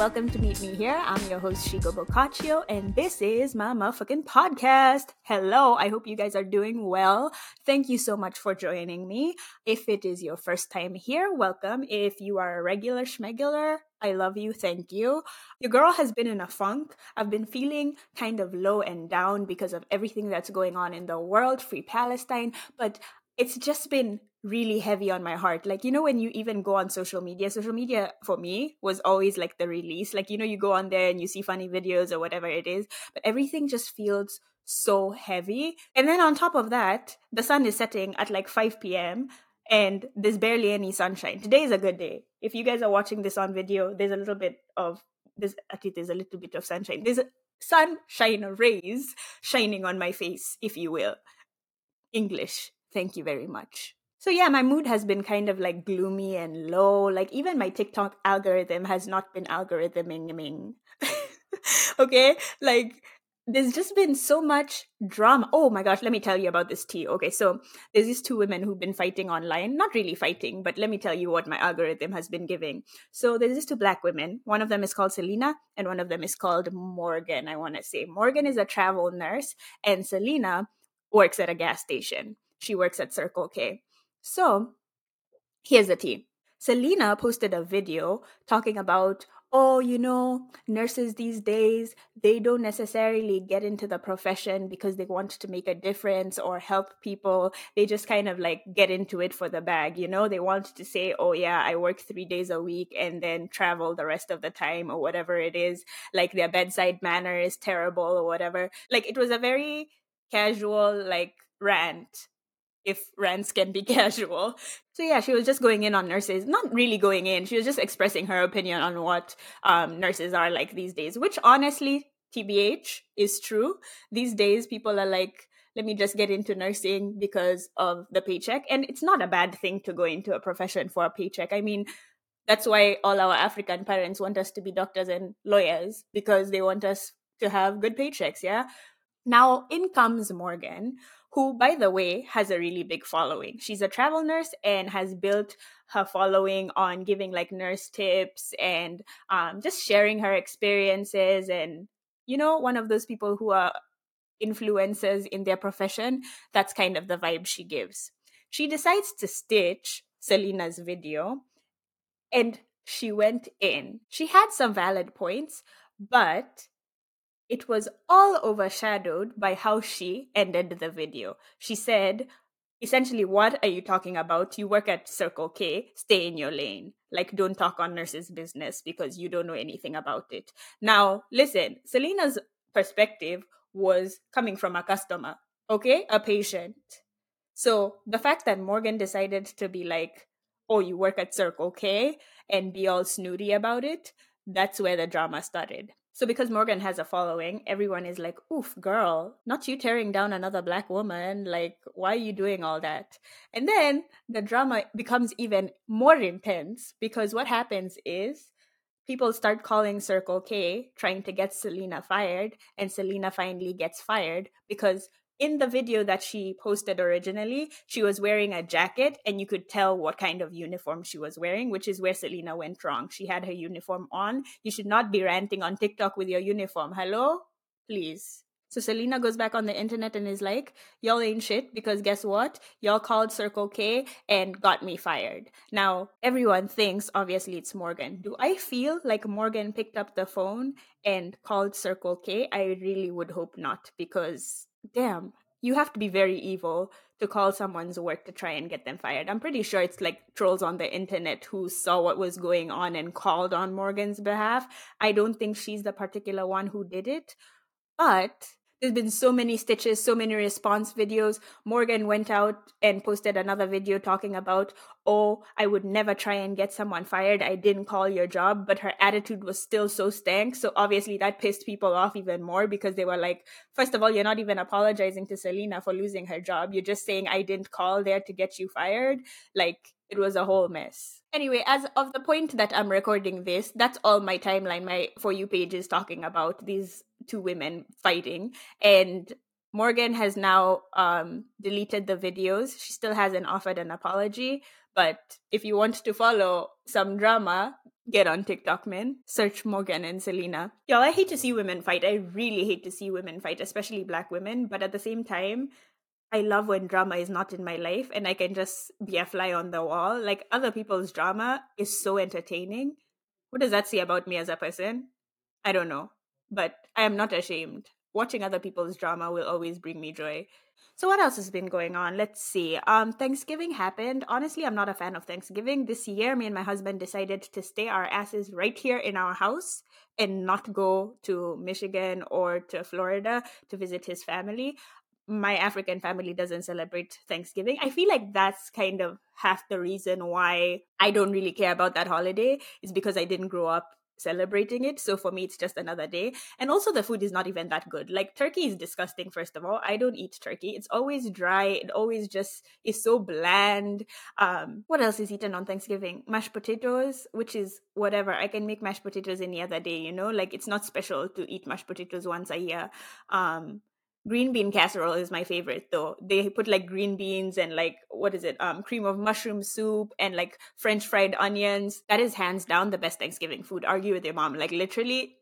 welcome to Meet Me Here. I'm your host, Shiko Boccaccio, and this is my motherfucking podcast. Hello, I hope you guys are doing well. Thank you so much for joining me. If it is your first time here, welcome. If you are a regular schmegular, I love you, thank you. Your girl has been in a funk. I've been feeling kind of low and down because of everything that's going on in the world, free Palestine, but it's just been really heavy on my heart. Like, you know, when you even go on social media, social media for me was always like the release. Like, you know, you go on there and you see funny videos or whatever it is, but everything just feels so heavy. And then on top of that, the sun is setting at like 5 p.m. and there's barely any sunshine. Today is a good day. If you guys are watching this on video, there's a little bit of there's least there's a little bit of sunshine. There's sunshine rays shining on my face, if you will. English Thank you very much. So yeah, my mood has been kind of like gloomy and low. Like even my TikTok algorithm has not been algorithming. okay? Like there's just been so much drama. Oh my gosh, let me tell you about this tea. Okay, so there's these two women who've been fighting online. Not really fighting, but let me tell you what my algorithm has been giving. So there's these two black women. One of them is called Selena, and one of them is called Morgan. I want to say Morgan is a travel nurse, and Selena works at a gas station. She works at Circle K. So here's the tea. Selena posted a video talking about, oh, you know, nurses these days, they don't necessarily get into the profession because they want to make a difference or help people. They just kind of like get into it for the bag, you know? They want to say, oh, yeah, I work three days a week and then travel the rest of the time or whatever it is. Like their bedside manner is terrible or whatever. Like it was a very casual, like, rant if rents can be casual. So yeah, she was just going in on nurses, not really going in. She was just expressing her opinion on what um, nurses are like these days, which honestly, TBH is true. These days, people are like, let me just get into nursing because of the paycheck. And it's not a bad thing to go into a profession for a paycheck. I mean, that's why all our African parents want us to be doctors and lawyers because they want us to have good paychecks. Yeah. Now, in comes Morgan, who, by the way, has a really big following. She's a travel nurse and has built her following on giving like nurse tips and um, just sharing her experiences. And, you know, one of those people who are influencers in their profession. That's kind of the vibe she gives. She decides to stitch Selena's video and she went in. She had some valid points, but it was all overshadowed by how she ended the video. She said, essentially, what are you talking about? You work at Circle K, stay in your lane. Like, don't talk on nurses' business because you don't know anything about it. Now, listen, Selena's perspective was coming from a customer, okay? A patient. So the fact that Morgan decided to be like, oh, you work at Circle K and be all snooty about it, that's where the drama started. So because Morgan has a following, everyone is like, oof, girl, not you tearing down another black woman. Like, why are you doing all that? And then the drama becomes even more intense because what happens is people start calling Circle K, trying to get Selena fired, and Selena finally gets fired because in the video that she posted originally, she was wearing a jacket and you could tell what kind of uniform she was wearing, which is where Selena went wrong. She had her uniform on. You should not be ranting on TikTok with your uniform. Hello? Please. So Selena goes back on the internet and is like, y'all ain't shit because guess what? Y'all called Circle K and got me fired. Now, everyone thinks obviously it's Morgan. Do I feel like Morgan picked up the phone and called Circle K? I really would hope not because damn, you have to be very evil to call someone's work to try and get them fired. I'm pretty sure it's like trolls on the internet who saw what was going on and called on Morgan's behalf. I don't think she's the particular one who did it, but there's been so many stitches, so many response videos. Morgan went out and posted another video talking about, oh, I would never try and get someone fired. I didn't call your job, but her attitude was still so stank. So obviously that pissed people off even more because they were like, first of all, you're not even apologizing to Selena for losing her job. You're just saying, I didn't call there to get you fired. Like, it was a whole mess. Anyway, as of the point that I'm recording this, that's all my timeline, my For You page is talking about these two women fighting. And Morgan has now um, deleted the videos. She still hasn't offered an apology. But if you want to follow some drama, Get on TikTok, man. Search Morgan and Selena. Y'all, I hate to see women fight. I really hate to see women fight, especially black women. But at the same time, I love when drama is not in my life and I can just be a fly on the wall. Like other people's drama is so entertaining. What does that say about me as a person? I don't know. But I am not ashamed. Watching other people's drama will always bring me joy. So what else has been going on? Let's see. Um Thanksgiving happened. Honestly, I'm not a fan of Thanksgiving. This year me and my husband decided to stay our asses right here in our house and not go to Michigan or to Florida to visit his family my African family doesn't celebrate Thanksgiving. I feel like that's kind of half the reason why I don't really care about that holiday is because I didn't grow up celebrating it. So for me, it's just another day. And also, the food is not even that good. Like, turkey is disgusting, first of all. I don't eat turkey. It's always dry. It always just is so bland. Um, what else is eaten on Thanksgiving? Mashed potatoes, which is whatever. I can make mashed potatoes any other day, you know? Like, it's not special to eat mashed potatoes once a year. Um, green bean casserole is my favorite though. They put like green beans and like what is it? Um cream of mushroom soup and like french fried onions. That is hands down the best thanksgiving food. Argue with your mom. Like literally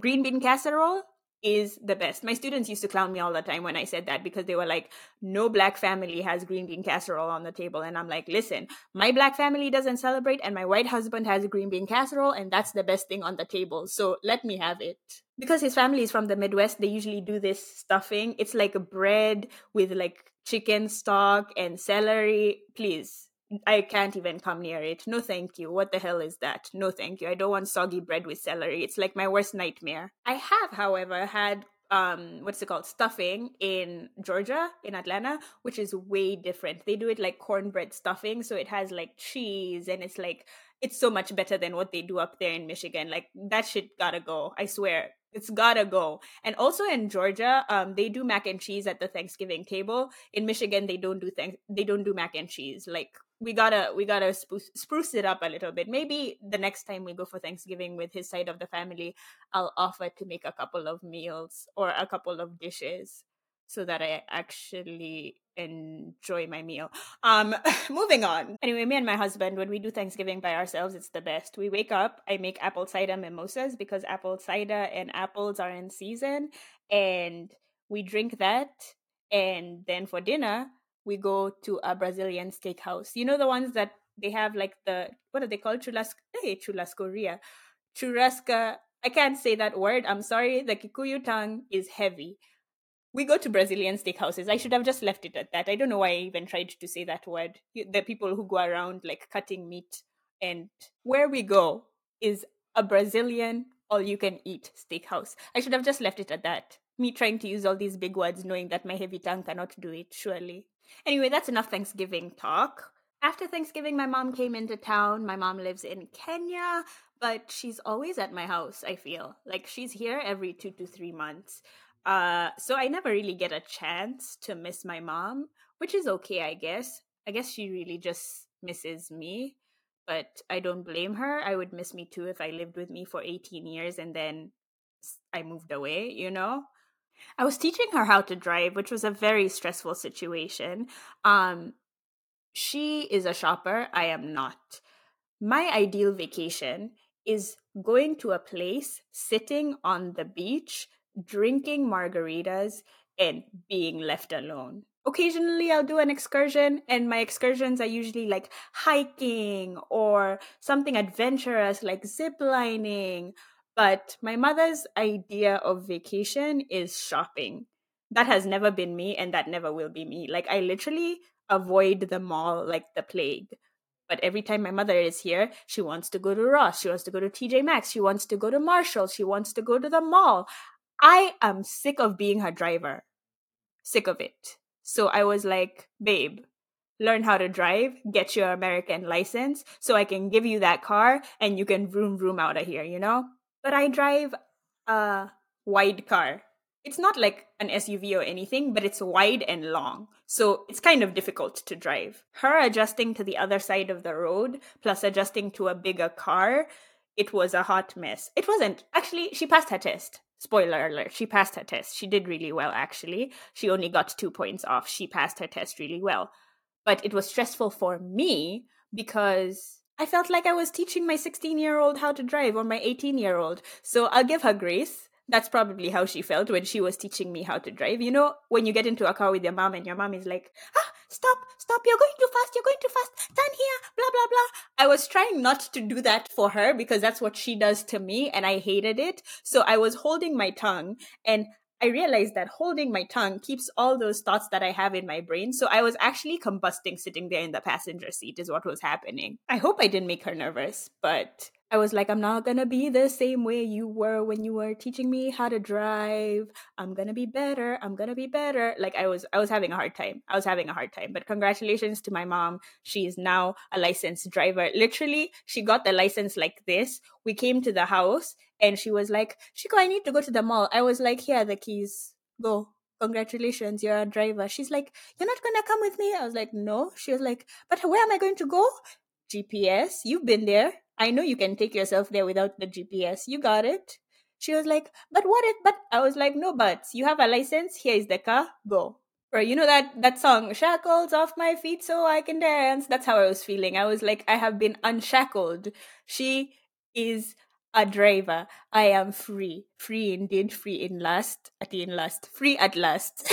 green bean casserole is the best. My students used to clown me all the time when I said that because they were like, no black family has green bean casserole on the table. And I'm like, listen, my black family doesn't celebrate, and my white husband has green bean casserole, and that's the best thing on the table. So let me have it. Because his family is from the Midwest, they usually do this stuffing. It's like a bread with like chicken stock and celery. Please, I can't even come near it. No, thank you. What the hell is that? No, thank you. I don't want soggy bread with celery. It's like my worst nightmare. I have, however, had um what's it called stuffing in Georgia in Atlanta which is way different they do it like cornbread stuffing so it has like cheese and it's like it's so much better than what they do up there in Michigan like that shit gotta go I swear it's gotta go. And also in Georgia, um, they do mac and cheese at the Thanksgiving table. In Michigan, they don't do thank they don't do mac and cheese. Like we gotta we gotta spruce, spruce it up a little bit. Maybe the next time we go for Thanksgiving with his side of the family, I'll offer to make a couple of meals or a couple of dishes so that I actually enjoy my meal. Um, moving on. Anyway, me and my husband, when we do Thanksgiving by ourselves, it's the best. We wake up, I make apple cider mimosas because apple cider and apples are in season, and we drink that. And then for dinner, we go to a Brazilian steakhouse. You know the ones that they have like the what are they called? Churrasco, eh, hey, churrascaria, churrasca. I can't say that word. I'm sorry. The Kikuyu tongue is heavy we go to Brazilian steakhouses. I should have just left it at that. I don't know why I even tried to say that word. The people who go around like cutting meat, and where we go is a Brazilian all you can eat steakhouse. I should have just left it at that. Me trying to use all these big words, knowing that my heavy tongue cannot do it, surely. Anyway, that's enough Thanksgiving talk. After Thanksgiving, my mom came into town. My mom lives in Kenya, but she's always at my house, I feel. Like she's here every two to three months. Uh, so I never really get a chance to miss my mom, which is okay, I guess. I guess she really just misses me, but I don't blame her. I would miss me too if I lived with me for 18 years and then I moved away, you know? I was teaching her how to drive, which was a very stressful situation. Um, she is a shopper, I am not. My ideal vacation is going to a place, sitting on the beach, drinking margaritas and being left alone. Occasionally, I'll do an excursion, and my excursions are usually like hiking or something adventurous like zip lining. But my mother's idea of vacation is shopping. That has never been me, and that never will be me. Like, I literally avoid the mall like the plague. But every time my mother is here, she wants to go to Ross, she wants to go to TJ Maxx, she wants to go to Marshall, she wants to go to the mall. I am sick of being her driver. Sick of it. So I was like, babe, learn how to drive, get your American license so I can give you that car and you can vroom vroom out of here, you know? But I drive a wide car. It's not like an SUV or anything, but it's wide and long. So it's kind of difficult to drive. Her adjusting to the other side of the road, plus adjusting to a bigger car, it was a hot mess. It wasn't. Actually, she passed her test spoiler alert, she passed her test. She did really well, actually. She only got two points off. She passed her test really well. But it was stressful for me because I felt like I was teaching my 16 year old how to drive or my 18 year old. So I'll give her grace. That's probably how she felt when she was teaching me how to drive. You know, when you get into a car with your mom and your mom is like, ah, stop, stop, you're going too fast, you're going too fast, stand here, blah, blah, blah. I was trying not to do that for her because that's what she does to me and I hated it. So I was holding my tongue and I realized that holding my tongue keeps all those thoughts that I have in my brain. So I was actually combusting sitting there in the passenger seat, is what was happening. I hope I didn't make her nervous, but I was like, I'm not gonna be the same way you were when you were teaching me how to drive. I'm gonna be better. I'm gonna be better. Like I was, I was having a hard time. I was having a hard time. But congratulations to my mom. She is now a licensed driver. Literally, she got the license like this. We came to the house and she was like, Shiko, I need to go to the mall. I was like, here are the keys. Go. Congratulations, you're a driver. She's like, You're not gonna come with me? I was like, No. She was like, But where am I going to go? GPS, you've been there. I know you can take yourself there without the GPS. You got it. She was like, But what if but I was like, No buts. You have a license, here is the car, go. Or you know that that song, Shackles off my feet so I can dance. That's how I was feeling. I was like, I have been unshackled. She is a driver. I am free. Free indeed, free in last, at the in last, free at last.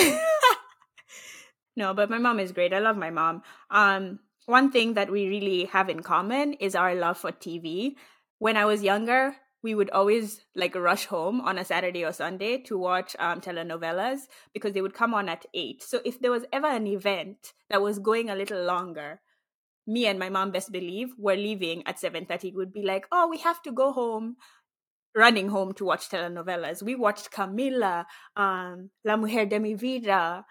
no, but my mom is great. I love my mom. Um, one thing that we really have in common is our love for TV. When I was younger, we would always like rush home on a Saturday or Sunday to watch um, telenovelas because they would come on at eight. So if there was ever an event that was going a little longer, me and my mom best believe were leaving at 7.30 would be like oh we have to go home running home to watch telenovelas we watched camila um, la mujer de mi vida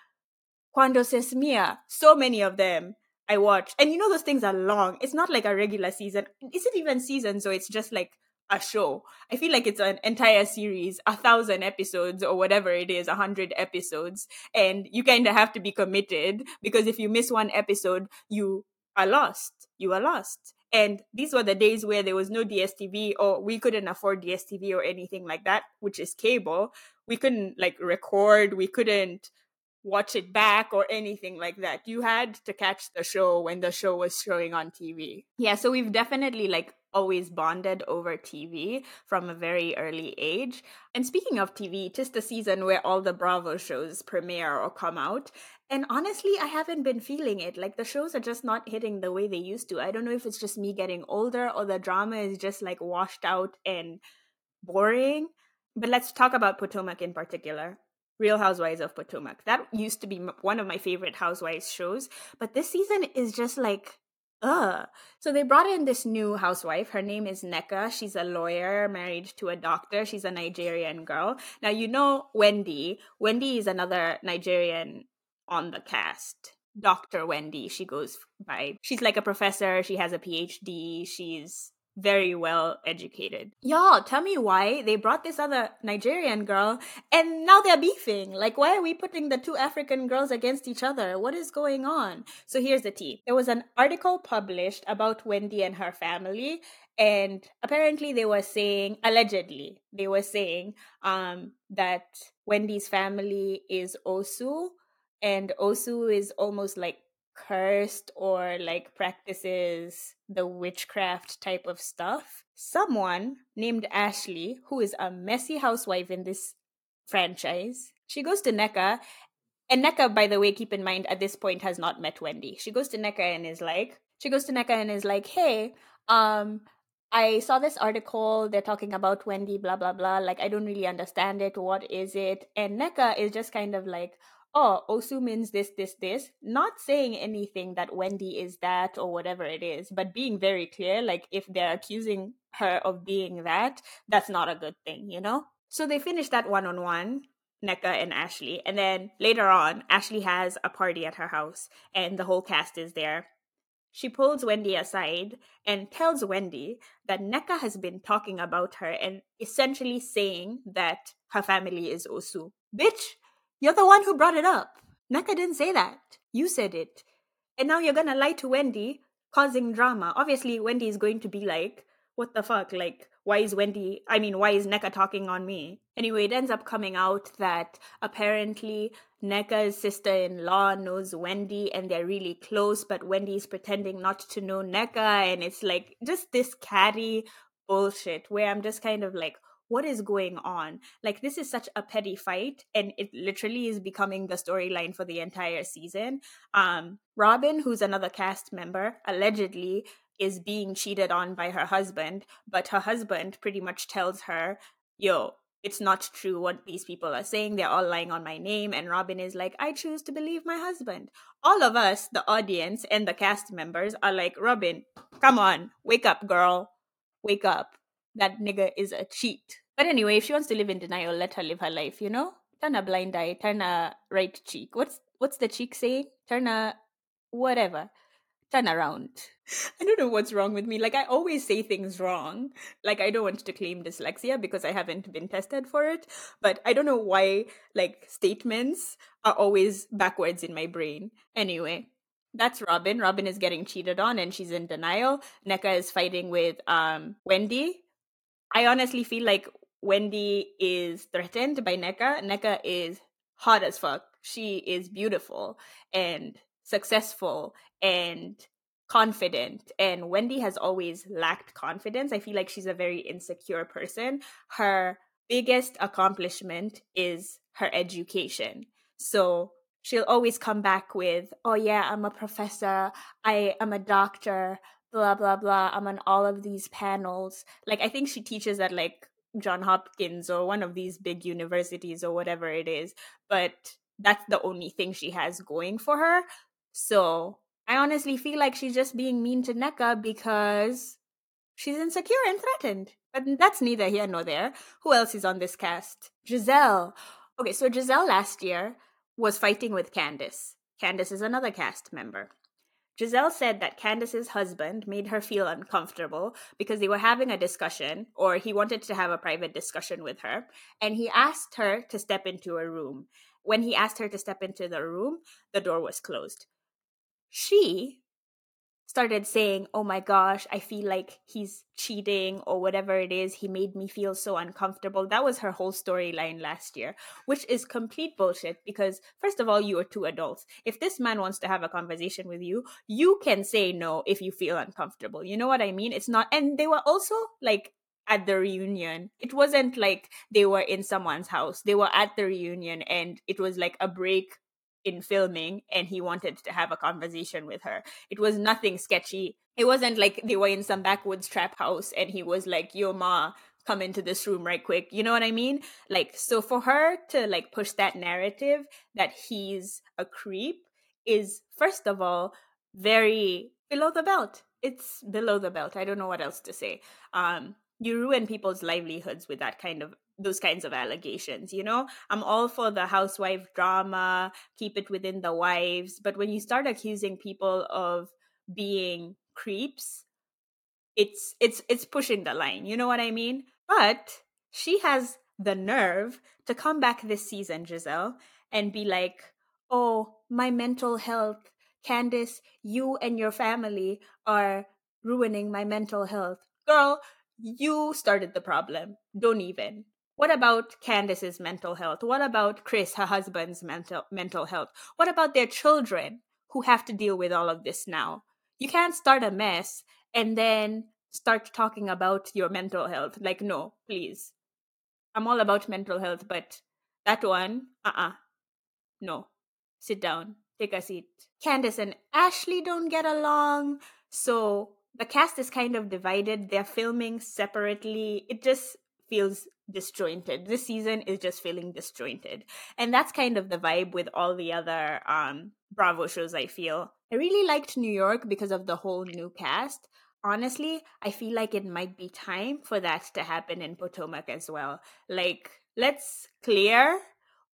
cuando seas mía so many of them i watched and you know those things are long it's not like a regular season is it even season so it's just like a show. I feel like it's an entire series, a thousand episodes or whatever it is, a hundred episodes. And you kind of have to be committed because if you miss one episode, you are lost. You are lost. And these were the days where there was no DSTV or we couldn't afford DSTV or anything like that, which is cable. We couldn't like record, we couldn't watch it back or anything like that. You had to catch the show when the show was showing on TV. Yeah, so we've definitely like always bonded over TV from a very early age. And speaking of TV, tis the season where all the Bravo shows premiere or come out. And honestly, I haven't been feeling it. Like the shows are just not hitting the way they used to. I don't know if it's just me getting older or the drama is just like washed out and boring. But let's talk about Potomac in particular. Real Housewives of Potomac. That used to be one of my favorite housewives shows, but this season is just like ugh. So they brought in this new housewife. Her name is Nneka. She's a lawyer married to a doctor. She's a Nigerian girl. Now, you know Wendy. Wendy is another Nigerian on the cast. Dr. Wendy, she goes by. She's like a professor. She has a PhD. She's very well educated. Y'all, tell me why they brought this other Nigerian girl and now they're beefing. Like, why are we putting the two African girls against each other? What is going on? So here's the tea. There was an article published about Wendy and her family, and apparently they were saying, allegedly, they were saying um, that Wendy's family is Osu, and Osu is almost like cursed or like practices the witchcraft type of stuff. Someone named Ashley, who is a messy housewife in this franchise, she goes to Nneka. And Nneka, by the way, keep in mind, at this point has not met Wendy. She goes to Nneka and is like, she goes to Nneka and is like, hey, um, I saw this article. They're talking about Wendy, blah, blah, blah. Like, I don't really understand it. What is it? And Nneka is just kind of like, oh, Osu means this, this, this, not saying anything that Wendy is that or whatever it is, but being very clear, like if they're accusing her of being that, that's not a good thing, you know? So they finish that one on one, Nneka and Ashley, and then later on, Ashley has a party at her house and the whole cast is there. She pulls Wendy aside and tells Wendy that Nneka has been talking about her and essentially saying that her family is Osu. Bitch, you're the one who brought it up. Nneka didn't say that. You said it. And now you're gonna lie to Wendy, causing drama. Obviously, Wendy is going to be like, what the fuck? Like, why is Wendy, I mean, why is Nneka talking on me? Anyway, it ends up coming out that apparently Nneka's sister in law knows Wendy and they're really close, but Wendy's pretending not to know Nneka. And it's like just this catty bullshit where I'm just kind of like, what is going on? Like, this is such a petty fight, and it literally is becoming the storyline for the entire season. Um, Robin, who's another cast member, allegedly is being cheated on by her husband, but her husband pretty much tells her, yo, it's not true what these people are saying. They're all lying on my name. And Robin is like, I choose to believe my husband. All of us, the audience and the cast members, are like, Robin, come on, wake up, girl. Wake up. That nigga is a cheat. But anyway, if she wants to live in denial, let her live her life, you know? Turn a blind eye, turn a right cheek. What's what's the cheek saying? Turn a whatever. Turn around. I don't know what's wrong with me. Like I always say things wrong. Like I don't want to claim dyslexia because I haven't been tested for it, but I don't know why like statements are always backwards in my brain. Anyway, that's Robin. Robin is getting cheated on and she's in denial. Nneka is fighting with um Wendy. I honestly feel like Wendy is threatened by Nneka. Nneka is hot as fuck. She is beautiful and successful and confident. And Wendy has always lacked confidence. I feel like she's a very insecure person. Her biggest accomplishment is her education. So she'll always come back with, oh, yeah, I'm a professor, I am a doctor, blah, blah, blah. I'm on all of these panels. Like, I think she teaches at like John Hopkins or one of these big universities or whatever it is, but that's the only thing she has going for her. So I honestly feel like she's just being mean to Nneka because she's insecure and threatened. But that's neither here nor there. Who else is on this cast? Gizelle Okay, so Gizelle last year was fighting with Candiace. Candiace is another cast member. Gizelle said that Candiace's husband made her feel uncomfortable because they were having a discussion, or he wanted to have a private discussion with her, and he asked her to step into a room. When he asked her to step into the room, the door was closed. She started saying, Oh my gosh, I feel like he's cheating or whatever it is. He made me feel so uncomfortable. That was her whole storyline last year, which is complete bullshit because, first of all, you are two adults. If this man wants to have a conversation with you, you can say no if you feel uncomfortable. You know what I mean? It's not, and they were also like, at the reunion. It wasn't like they were in someone's house. They were at the reunion and it was like a break in filming and he wanted to have a conversation with her. It was nothing sketchy. It wasn't like they were in some backwoods trap house and he was like, Yo, ma, come into this room right quick. You know what I mean? Like, so for her to like push that narrative that he's a creep is, first of all, very below the belt. It's below the belt. I don't know what else to say. Um, you ruin people's livelihoods with that kind of those kinds of allegations you know? I'm all for the housewife drama keep it within the wives but when you start accusing people of being creeps it's it's it's pushing the line you know what i mean? But she has the nerve to come back this season Gizelle and be like oh my mental health. Candiace you and your family are ruining my mental health. Girl you started the problem. Don't even what about Candiace's mental health? What about Chris, her husband's mental mental health? What about their children who have to deal with all of this now? You can't start a mess and then start talking about your mental health. Like, no, please. I'm all about mental health, but that one, uh uh-uh. uh No. Sit down. Take a seat. Candace and Ashley don't get along. So the cast is kind of divided. They're filming separately. It just feels disjointed. This season is just feeling disjointed. And that's kind of the vibe with all the other um Bravo shows I feel. I really liked New York because of the whole new cast. Honestly, I feel like it might be time for that to happen in Potomac as well. Like, let's clear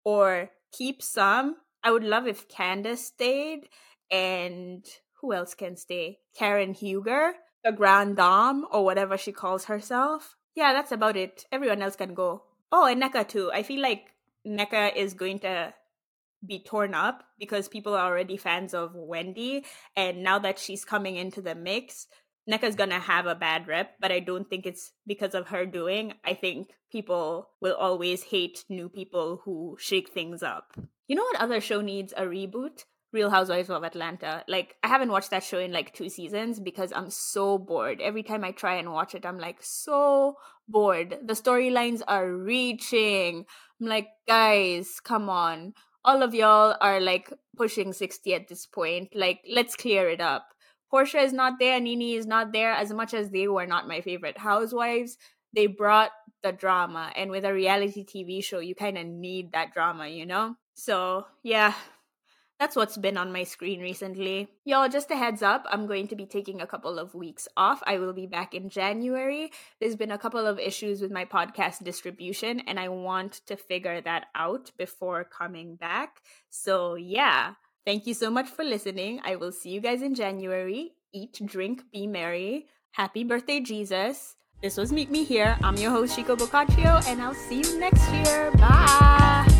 or keep some. I would love if Candiace stayed and who else can stay? Karen Huger, the Grand Dame, or whatever she calls herself yeah, that's about it. Everyone else can go. Oh, and Nneka too. I feel like Nneka is going to be torn up because people are already fans of Wendy, and now that she's coming into the mix, Nneka's gonna have a bad rep, but I don't think it's because of her doing. I think people will always hate new people who shake things up. You know what other show needs a reboot? Real Housewives of Atlanta. Like, I haven't watched that show in like two seasons because I'm so bored. Every time I try and watch it, I'm like so bored. The storylines are reaching. I'm like, guys, come on. All of y'all are like pushing 60 at this point. Like, let's clear it up Porsha is not there, Nene is not there. As much as they were not my favorite housewives, they brought the drama. And with a reality TV show, you kind of need that drama, you know? So, yeah, that's what's been on my screen recently. Y'all, just a heads up, I'm going to be taking a couple of weeks off. I will be back in January. There's been a couple of issues with my podcast distribution, and I want to figure that out before coming back. So, yeah. Thank you so much for listening. I will see you guys in January. Eat, drink, be merry. Happy birthday, Jesus. This was Meet Me Here. I'm your host, Shiko Boccaccio, and I'll see you next year. Bye.